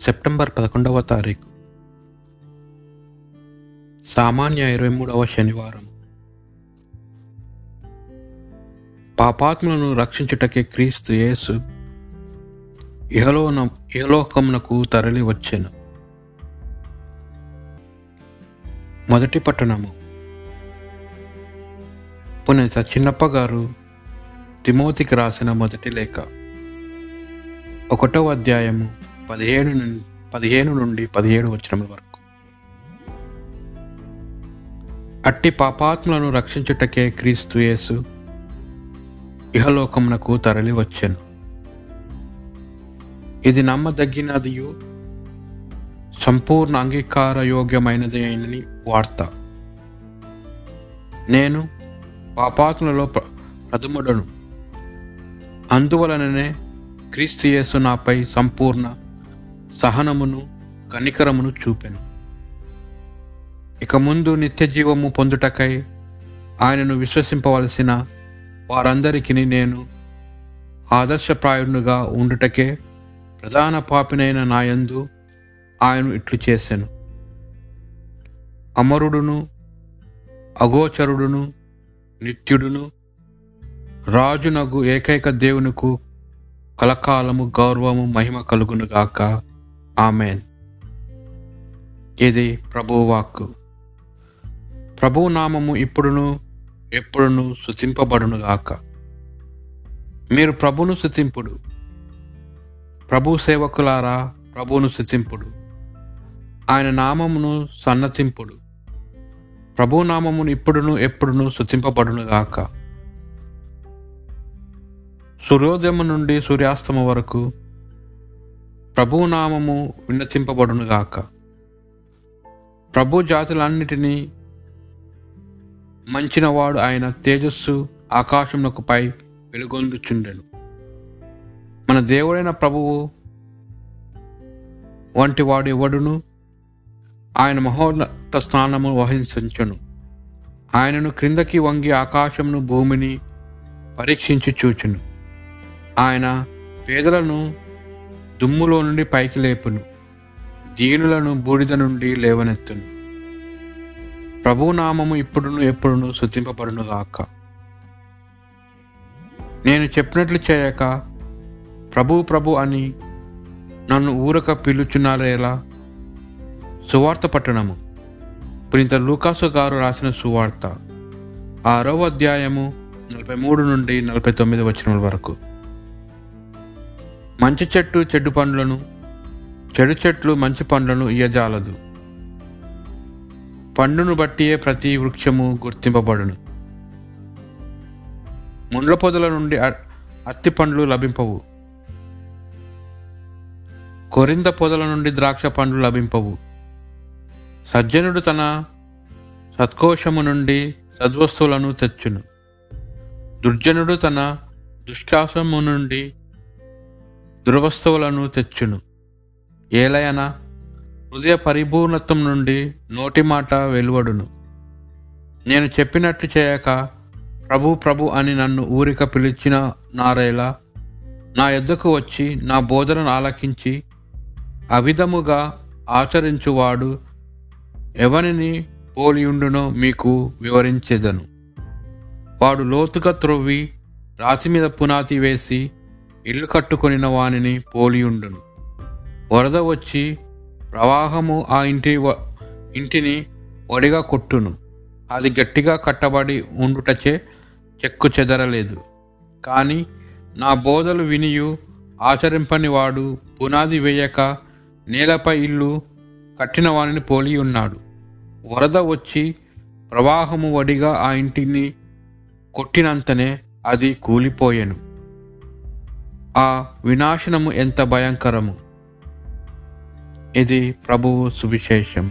September పదకొండవ తారీఖు. సామాన్య ఇరవై మూడవ శనివారం. పాపాత్మలను రక్షించుటకే క్రీస్తు యేసు ఇహలోన ఇహలోకమునకు తరలి వచ్చెను. మొదటి పట్టణము. పునీత చిన్నప్ప గారు తిమోతికి రాసిన మొదటి లేఖ. ఒకటో అధ్యాయము. పదిహేను పదిహేను నుండి పదిహేడు వచనముల వరకు. అట్టి పాపాత్మలను రక్షించుటకే క్రీస్తు యేసు ఇహలోకమునకు తరలి వచ్చాను. ఇది నమ్మదగినదియు సంపూర్ణ అంగీకార యోగ్యమైనది అయినని వార్త. నేను పాపాత్మలలో ప్ర- ప్రథముడను. అందువలననే క్రీస్తు యేసు నాపై సంపూర్ణ సహనమును కనికరమును చూపెను. ఇక ముందు నిత్య జీవము పొందుటకై ఆయనను విశ్వసింపవలసిన వారందరికీ నేను ఆదర్శప్రాయునుగా ఉండుటకే ప్రధాన పాపినైన నాయందు ఆయన ఇట్లు చేశాను అమరుడును అగోచరుడును నిత్యుడును రాజునగు ఏకైక దేవునికు కలకాలము గౌరవము మహిమ కలుగునుగాక. ఆమెన్. ఇది ప్రభువాక్కు ప్రభువు నామము ఇప్పుడును ఎప్పుడును శుతింపబడునుగాక మీరు ప్రభును శుతింపుడు ప్రభు సేవకులారా ప్రభువును శుతింపుడు ఆయన నామమును సన్నతింపుడు ప్రభు నామమును ఇప్పుడును ఎప్పుడును శుతింపబడునుగాక సూర్యోదయము నుండి సూర్యాస్తమ వరకు ప్రభు నామము విన్నతింపబడునుగాక ప్రభు జాతులన్నిటినీ మంచినవాడు ఆయన తేజస్సు ఆకాశమునకు పై వెలుగొందుచుండెను. మన దేవుడైన ప్రభువు వంటి వాడు ఎవడును? ఆయన మహోన్నత స్థానము వహించును ఆయనను క్రిందకి వంగి ఆకాశమును భూమిని పరీక్షించి చూచును ఆయన పేదలను దుమ్ములో నుండి పైకి లేపును. దీనులను బూడిద నుండి లేవనెత్తును. ప్రభునామము ఇప్పుడును ఎప్పుడును శుద్ధింపబడును గాక. నేను చెప్పినట్లు చేయక ప్రభు ప్రభు అని నన్ను ఊరక పిలుచున్నారేలా? సువార్త పట్టణము. పునీత లూకాసు గారు రాసిన సువార్త. ఆరవ అధ్యాయము నలభై మూడు నుండి నలభై తొమ్మిది వచనముల వరకు. మంచి చెట్టు చెడు పండ్లను చెడు చెట్లు మంచి పండ్లను ఇయ్యజాలదు. పండును బట్టియే ప్రతి వృక్షము గుర్తింపబడును. ముండ్ల పొదల నుండి అత్తి పండ్లు లభింపవు. కొరింద పొదల నుండి ద్రాక్ష పండ్లు లభింపవు. సజ్జనుడు తన సత్కోశము నుండి సద్వస్తువులను తెచ్చును. దుర్జనుడు తన దుష్కాసము నుండి దుర్వస్తువులను తెచ్చును. ఏలయన హృదయ పరిపూర్ణత్వం నుండి నోటి మాట వెలువడును. నేను చెప్పినట్లు చేయక ప్రభు ప్రభు అని నన్ను ఊరిక పిలిచిన నారేలా నా ఎద్దకు వచ్చి నా బోధనను ఆలకించి అవిధముగా ఆచరించువాడు ఎవరిని పోలియుండునో మీకు వివరించేదను. వాడు లోతుగా త్రొవ్వి రాతి మీద పునాతి వేసి ఇల్లు కట్టుకొనిన వానిని పోలియుండును వరద వచ్చి ప్రవాహము ఆ ఇంటి వ- ఇంటిని వడిగా కొట్టును. అది గట్టిగా కట్టబడి ఉండుటచే చెక్కు చెదరలేదు. కానీ నా బోధలు వినియు ఆచరింపని వాడు పునాది వేయక నేలపై ఇల్లు కట్టిన వానిని పోలి ఉన్నాడు. వరద వచ్చి ప్రవాహము వడిగా ఆ ఇంటిని కొట్టినంతనే అది కూలిపోయాను. ఆ వినాశనము ఎంత భయంకరము? ఇది ప్రభువు సువిశేషం.